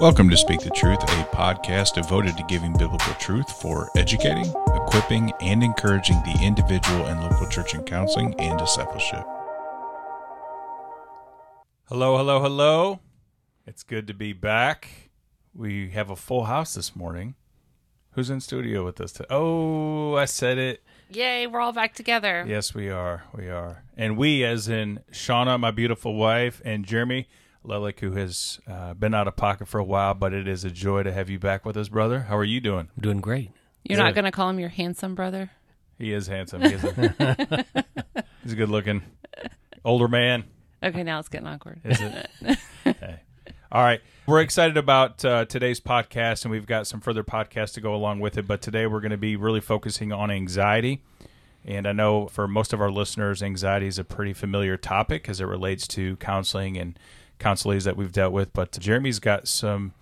Welcome to Speak the Truth, a podcast devoted to giving biblical truth for educating, equipping, and encouraging the individual and local church in counseling and discipleship. Hello, hello, hello. It's good to be back. We have a full house this morning. Who's in studio with us today? Oh, I said it. Yay, we're all back together. Yes, we are. We are. And we, as in Shauna, my beautiful wife, and Jeremy Lelek, who has uh, been out of pocket for a while, but it is a joy to have you back with us, brother. How are you doing? I'm doing great. You're not going to call him your handsome brother? He is handsome. He is a, he's a good looking older man. Okay, now it's getting awkward. Is it? Hey. All right. We're excited about uh, today's podcast, and we've got some further podcasts to go along with it. But today we're going to be really focusing on anxiety. And I know for most of our listeners, anxiety is a pretty familiar topic as it relates to counseling and counselees that we've dealt with. But Jeremy's got some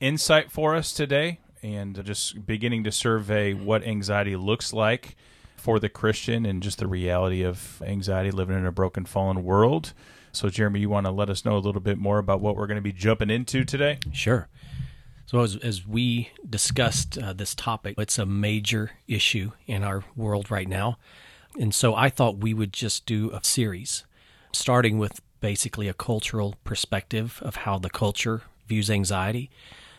insight for us today and just beginning to survey what anxiety looks like for the Christian and just the reality of anxiety living in a broken, fallen world. So, Jeremy, you want to let us know a little bit more about what we're going to be jumping into today? Sure. So, as, as we discussed uh, this topic, it's a major issue in our world right now. And so, I thought we would just do a series, starting with basically a cultural perspective of how the culture views anxiety,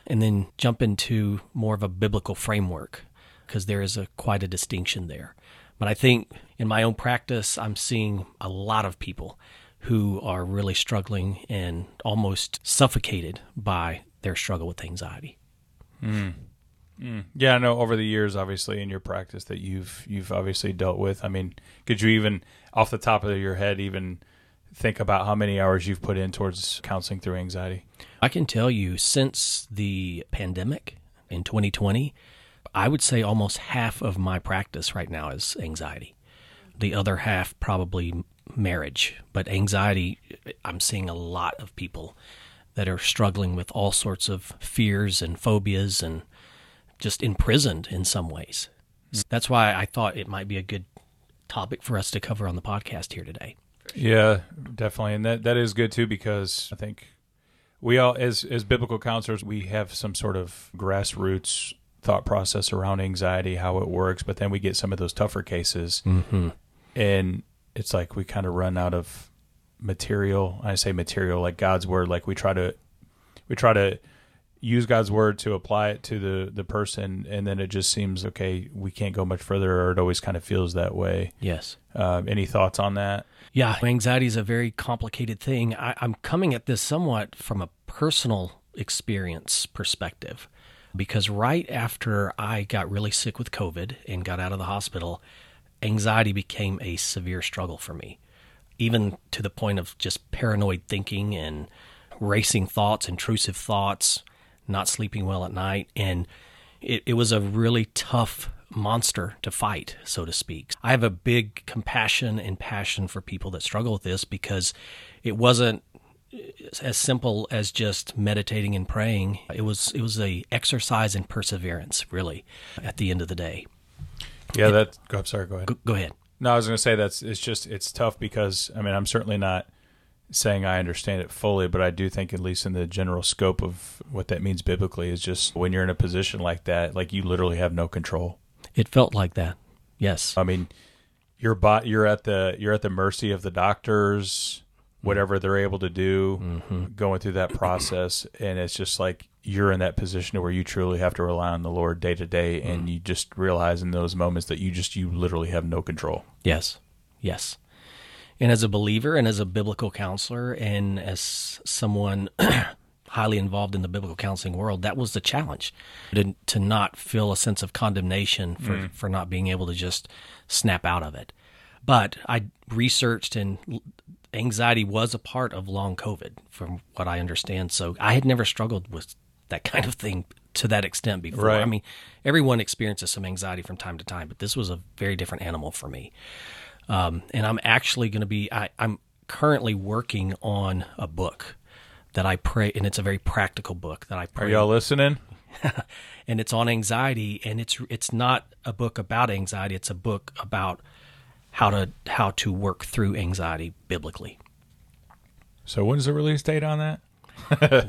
and then jump into more of a biblical framework because there is a quite a distinction there. But I think in my own practice, I'm seeing a lot of people who are really struggling and almost suffocated by their struggle with anxiety. Mm. Mm. Yeah, I know over the years, obviously, in your practice that you've you've obviously dealt with. I mean, could you even, off the top of your head, even think about how many hours you've put in towards counseling through anxiety? I can tell you since the pandemic in 2020, I would say almost half of my practice right now is anxiety. The other half probably marriage, but anxiety, I'm seeing a lot of people that are struggling with all sorts of fears and phobias and just imprisoned in some ways. Mm. That's why I thought it might be a good topic for us to cover on the podcast here today. Yeah, definitely, and that that is good too because I think we all, as as biblical counselors, we have some sort of grassroots thought process around anxiety, how it works, but then we get some of those tougher cases, mm-hmm. and it's like we kind of run out of material. I say material like God's word. Like we try to we try to use God's word to apply it to the the person, and then it just seems okay. We can't go much further, or it always kind of feels that way. Yes. Uh, any thoughts on that? Yeah, anxiety is a very complicated thing. I, I'm coming at this somewhat from a personal experience perspective because right after I got really sick with COVID and got out of the hospital, anxiety became a severe struggle for me, even to the point of just paranoid thinking and racing thoughts, intrusive thoughts, not sleeping well at night. And it, it was a really tough monster to fight, so to speak. I have a big compassion and passion for people that struggle with this because it wasn't as simple as just meditating and praying. It was it was a exercise in perseverance, really, at the end of the day. Yeah, that. Go, I'm sorry. Go ahead. Go, go ahead. No, I was going to say that's it's just it's tough because I mean I'm certainly not saying I understand it fully, but I do think at least in the general scope of what that means biblically is just when you're in a position like that, like you literally have no control. It felt like that. Yes. I mean, you're bot you're at the you're at the mercy of the doctors, whatever they're able to do, mm-hmm. going through that process, and it's just like you're in that position where you truly have to rely on the Lord day to day, and mm. you just realize in those moments that you just you literally have no control. Yes. Yes. And as a believer and as a biblical counselor and as someone highly involved in the biblical counseling world, that was the challenge to, to not feel a sense of condemnation for, mm. for not being able to just snap out of it. But I researched and anxiety was a part of long COVID, from what I understand. So I had never struggled with that kind of thing to that extent before. Right. I mean, everyone experiences some anxiety from time to time, but this was a very different animal for me. Um, and I'm actually going to be, I, I'm currently working on a book that I pray, and it's a very practical book that I pray. Are y'all listening? and it's on anxiety, and it's it's not a book about anxiety. It's a book about how to how to work through anxiety biblically. So when's the release date on that?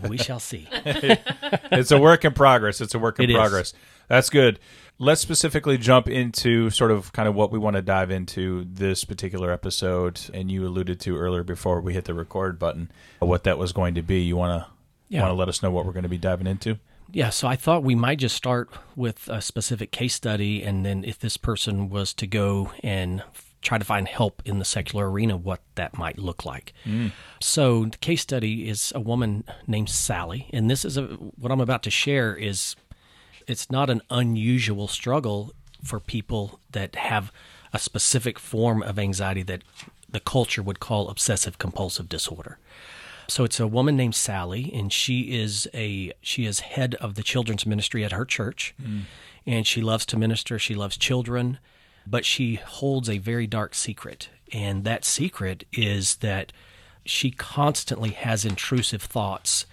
we shall see. it's a work in progress. It's a work in It is. progress. That's good. Let's specifically jump into sort of kind of what we want to dive into this particular episode. And you alluded to earlier before we hit the record button what that was going to be. You want to Yeah. want to let us know what we're going to be diving into? Yeah, so I thought we might just start with a specific case study, and then if this person was to go and try to find help in the secular arena, what that might look like. Mm. So the case study is a woman named Sally, and this is a what I'm about to share is it's not an unusual struggle for people that have a specific form of anxiety that the culture would call obsessive compulsive disorder. So it's a woman named Sally, and she is a she is head of the children's ministry at her church, mm. and she loves to minister. She loves children, but she holds a very dark secret, and that secret is that she constantly has intrusive thoughts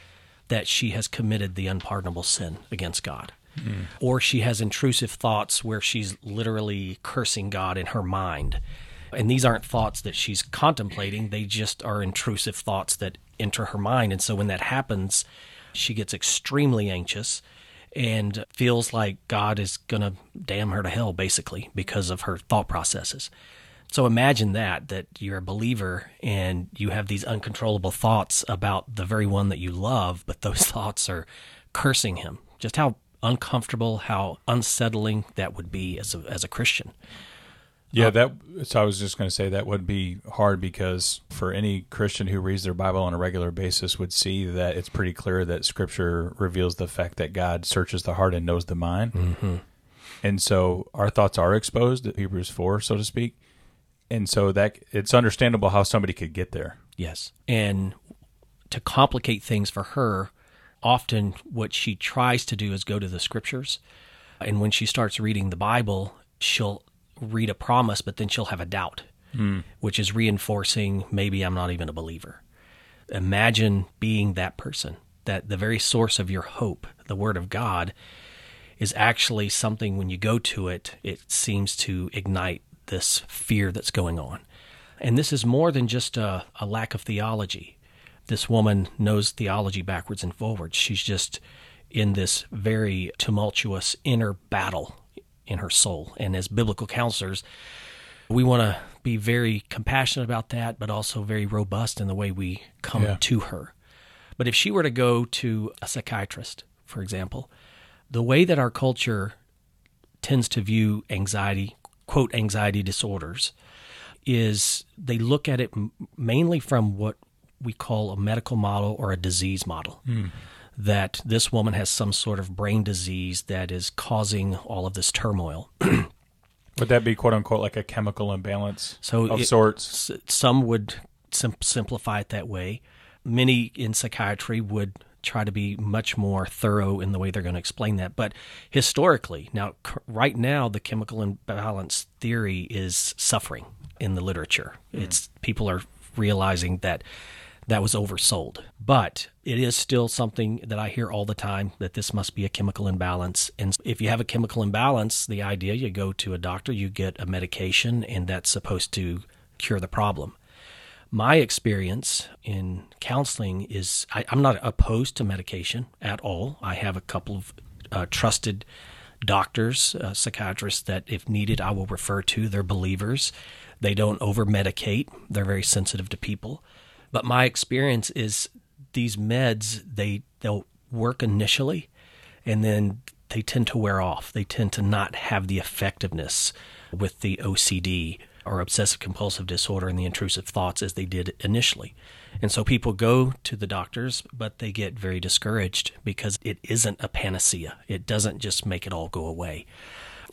that she has committed the unpardonable sin against God. Or she has intrusive thoughts where she's literally cursing God in her mind. And these aren't thoughts that she's contemplating, they just are intrusive thoughts that enter her mind. And so when that happens, she gets extremely anxious and feels like God is going to damn her to hell, basically, because of her thought processes. So imagine that, that you're a believer and you have these uncontrollable thoughts about the very one that you love, but those thoughts are cursing him. Just how uncomfortable, how unsettling that would be as a, as a Christian. Yeah, that. So I was just going to say that would be hard because for any Christian who reads their Bible on a regular basis would see that it's pretty clear that Scripture reveals the fact that God searches the heart and knows the mind, mm-hmm. and so our thoughts are exposed. Hebrews four, so to speak, and so that it's understandable how somebody could get there. Yes. And to complicate things for her, often what she tries to do is go to the scriptures. And when she starts reading the Bible, she'll read a promise, but then she'll have a doubt, hmm. which is reinforcing maybe I'm not even a believer. Imagine being that person, that the very source of your hope, the Word of God, is actually something when you go to it, it seems to ignite this fear that's going on. And this is more than just a, a lack of theology. This woman knows theology backwards and forwards. She's just in this very tumultuous inner battle in her soul. And as biblical counselors, we want to be very compassionate about that, but also very robust in the way we come Yeah. to her. But if she were to go to a psychiatrist, for example, the way that our culture tends to view anxiety, quote, anxiety disorders, is they look at it mainly from what we call a medical model or a disease model. Hmm. That this woman has some sort of brain disease that is causing all of this turmoil. Would that be quote unquote like a chemical imbalance So of it- sorts? Some would sim- simplify it that way. Many in psychiatry would try to be much more thorough in the way they're going to explain that. But historically, now, c- right now, the chemical imbalance theory is suffering in the literature. Hmm. It's people are realizing that that was oversold. But it is still something that I hear all the time that this must be a chemical imbalance. And if you have a chemical imbalance, the idea you go to a doctor, you get a medication, and that's supposed to cure the problem. My experience in counseling is I, I'm not opposed to medication at all. I have a couple of uh, trusted doctors, uh, psychiatrists that, if needed, I will refer to. They're believers. They don't over medicate, they're very sensitive to people. But my experience is these meds, they, they'll work initially and then they tend to wear off. They tend to not have the effectiveness with the OCD or obsessive compulsive disorder and the intrusive thoughts as they did initially. And so people go to the doctors, but they get very discouraged because it isn't a panacea. It doesn't just make it all go away.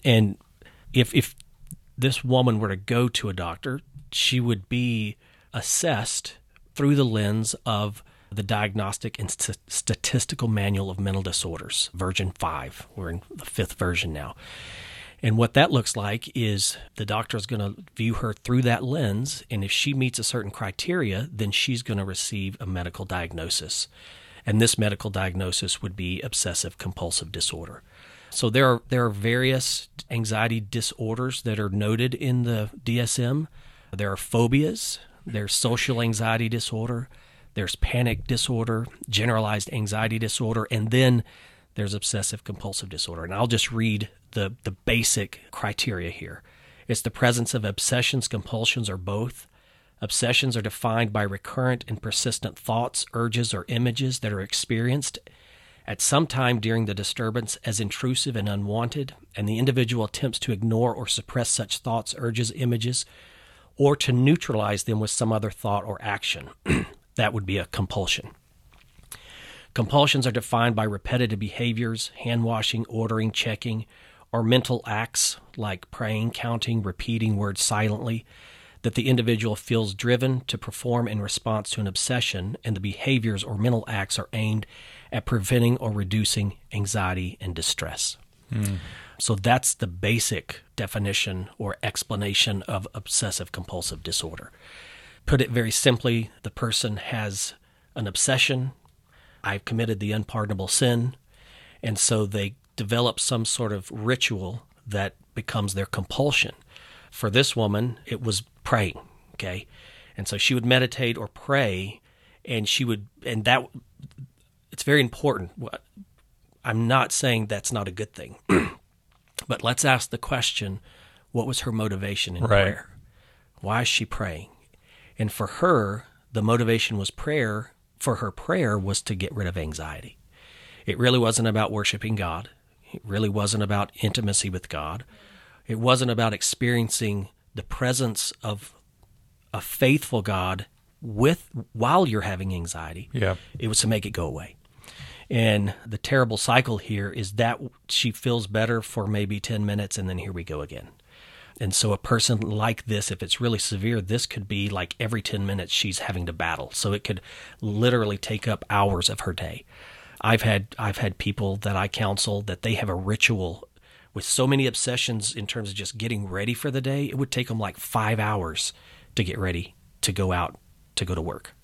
And if if this woman were to go to a doctor, she would be assessed through the lens of the Diagnostic and St- Statistical Manual of Mental Disorders, version 5. We're in the fifth version now. And what that looks like is the doctor is going to view her through that lens. And if she meets a certain criteria, then she's going to receive a medical diagnosis. And this medical diagnosis would be obsessive compulsive disorder. So there are there are various anxiety disorders that are noted in the DSM. There are phobias, there's social anxiety disorder, there's panic disorder, generalized anxiety disorder, and then there's obsessive compulsive disorder. And I'll just read the, the basic criteria here. It's the presence of obsessions, compulsions, or both. Obsessions are defined by recurrent and persistent thoughts, urges, or images that are experienced at some time during the disturbance as intrusive and unwanted, and the individual attempts to ignore or suppress such thoughts, urges, images, or to neutralize them with some other thought or action. that would be a compulsion. Compulsions are defined by repetitive behaviors, hand washing, ordering, checking, or mental acts like praying, counting, repeating words silently that the individual feels driven to perform in response to an obsession, and the behaviors or mental acts are aimed at preventing or reducing anxiety and distress. Hmm. So that's the basic definition or explanation of obsessive compulsive disorder. Put it very simply, the person has an obsession. I've committed the unpardonable sin. And so they develop some sort of ritual that becomes their compulsion. For this woman, it was praying, okay? And so she would meditate or pray, and she would, and that, it's very important. I'm not saying that's not a good thing, but let's ask the question what was her motivation in Right. prayer? Why is she praying? And for her, the motivation was prayer. For her, prayer was to get rid of anxiety. It really wasn't about worshiping God. It really wasn't about intimacy with God. It wasn't about experiencing the presence of a faithful God with while you're having anxiety. Yeah. It was to make it go away. And the terrible cycle here is that she feels better for maybe 10 minutes and then here we go again. And so a person like this, if it's really severe, this could be like every 10 minutes she's having to battle. So it could literally take up hours of her day. I've had I've had people that I counsel that they have a ritual with so many obsessions in terms of just getting ready for the day. It would take them like 5 hours to get ready to go out to go to work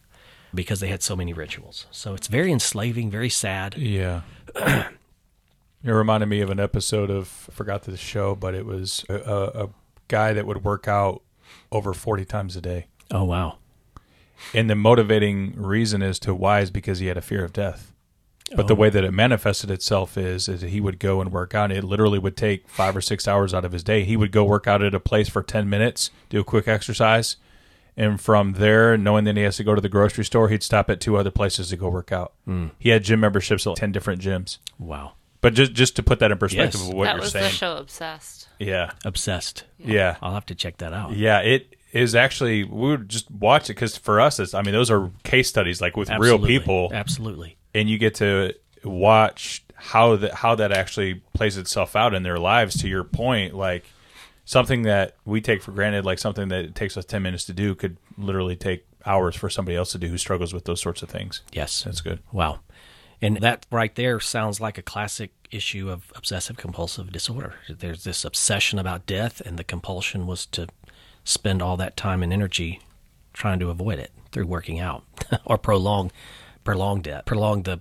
because they had so many rituals. So it's very enslaving, very sad. Yeah. it reminded me of an episode of I forgot the show, but it was a, a, guy that would work out over forty times a day, Oh wow. and the motivating reason as to why is because he had a fear of death. But Oh. the way that it manifested itself is, is that he would go and work out. It literally would take five or six hours out of his day. He would go work out at a place for ten minutes, do a quick exercise, and from there, knowing that he has to go to the grocery store, he'd stop at two other places to go work out. Hmm. He had gym memberships at ten different gyms. Wow. But just just to put that in perspective Yes. of what that you're was saying, the show Obsessed. yeah, Obsessed. yeah, I'll have to check that out. yeah. It is actually we would just watch it because for us, it's I mean those are case studies like with Absolutely. real people, Absolutely. and you get to watch how that how that actually plays itself out in their lives. To your point, like something that we take for granted, like something that it takes us ten minutes to do, could literally take hours for somebody else to do who struggles with those sorts of things. Yes. That's good. Wow. And that right there sounds like a classic issue of obsessive compulsive disorder. There's this obsession about death, and the compulsion was to spend all that time and energy trying to avoid it through working out or prolong, prolong death, prolong the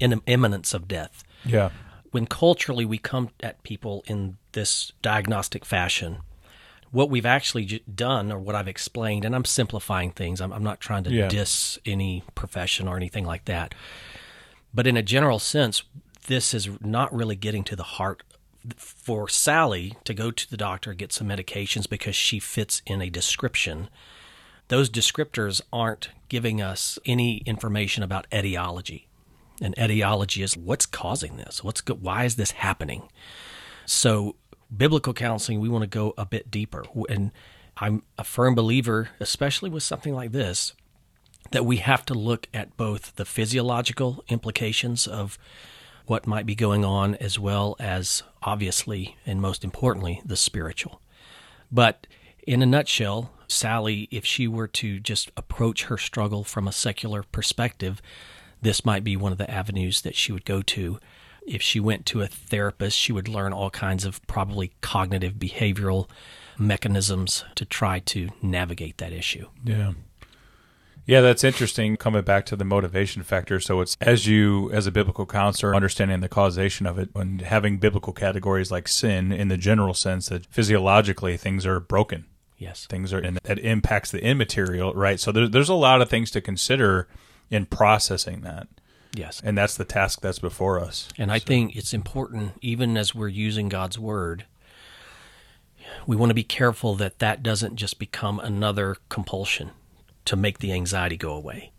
in- imminence of death. Yeah. When culturally we come at people in this diagnostic fashion, what we've actually done, or what I've explained, and I'm simplifying things. I'm, I'm not trying to Yeah. diss any profession or anything like that. But in a general sense, this is not really getting to the heart for Sally to go to the doctor get some medications because she fits in a description. Those descriptors aren't giving us any information about etiology. And etiology is what's causing this? What's why is this happening? So, biblical counseling, we want to go a bit deeper. And I'm a firm believer, especially with something like this, that we have to look at both the physiological implications of what might be going on, as well as, obviously, and most importantly, the spiritual. But in a nutshell, Sally, if she were to just approach her struggle from a secular perspective, this might be one of the avenues that she would go to. If she went to a therapist, she would learn all kinds of probably cognitive behavioral mechanisms to try to navigate that issue. Yeah. Yeah, that's interesting. Coming back to the motivation factor. So it's as you, as a biblical counselor, understanding the causation of it and having biblical categories like sin in the general sense that physiologically things are broken. Yes. Things are, and that impacts the immaterial, right? So there, there's a lot of things to consider in processing that. Yes. And that's the task that's before us. And I think it's important, even as we're using God's word, we want to be careful that that doesn't just become another compulsion to make the anxiety go away.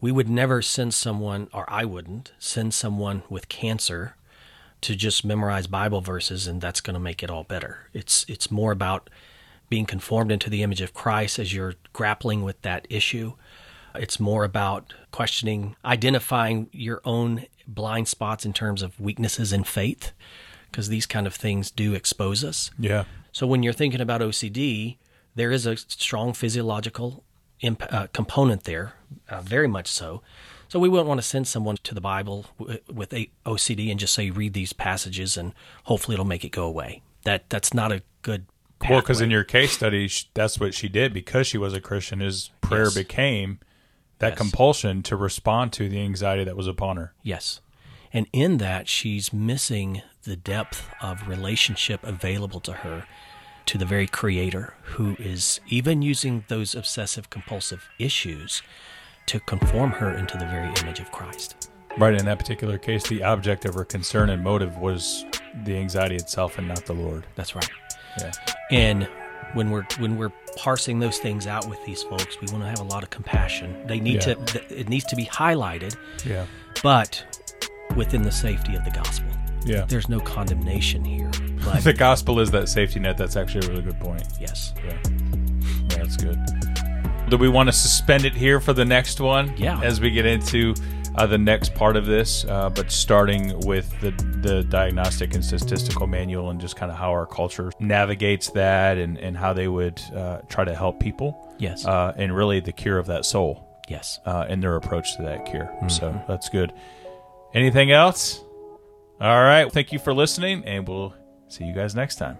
We would never send someone, or I wouldn't, send someone with cancer to just memorize Bible verses and that's going to make it all better. It's it's more about being conformed into the image of Christ as you're grappling with that issue. It's more about questioning, identifying your own blind spots in terms of weaknesses in faith, because these kind of things do expose us. Yeah. So when you're thinking about OCD, there is a strong physiological imp- uh, component there, uh, very much so. So we wouldn't want to send someone to the Bible w- with a OCD and just say read these passages and hopefully it'll make it go away. That that's not a good. Well, because in your case study, that's what she did because she was a Christian. Is prayer Yes. became that Yes. compulsion to respond to the anxiety that was upon her. Yes. And in that, she's missing the depth of relationship available to her to the very creator who is even using those obsessive compulsive issues to conform her into the very image of Christ. Right. In that particular case, the object of her concern and motive was the anxiety itself and not the Lord. That's right. Yeah. And when we're when we're parsing those things out with these folks, we want to have a lot of compassion. They need Yeah. to th- it needs to be highlighted, Yeah. but within the safety of the gospel. Yeah. There's no condemnation here. But The gospel is that safety net. That's actually a really good point. yes. Yeah. Yeah, that's good. Do we want to suspend it here for the next one? Yeah. As we get into uh, the next part of this, uh, but starting with the, the diagnostic and statistical manual and just kind of how our culture navigates that and, and how they would uh, try to help people Yes. uh, and really the cure of that soul yes. uh, and their approach to that cure. So that's good. Anything else? All right. Thank you for listening, and we'll see you guys next time.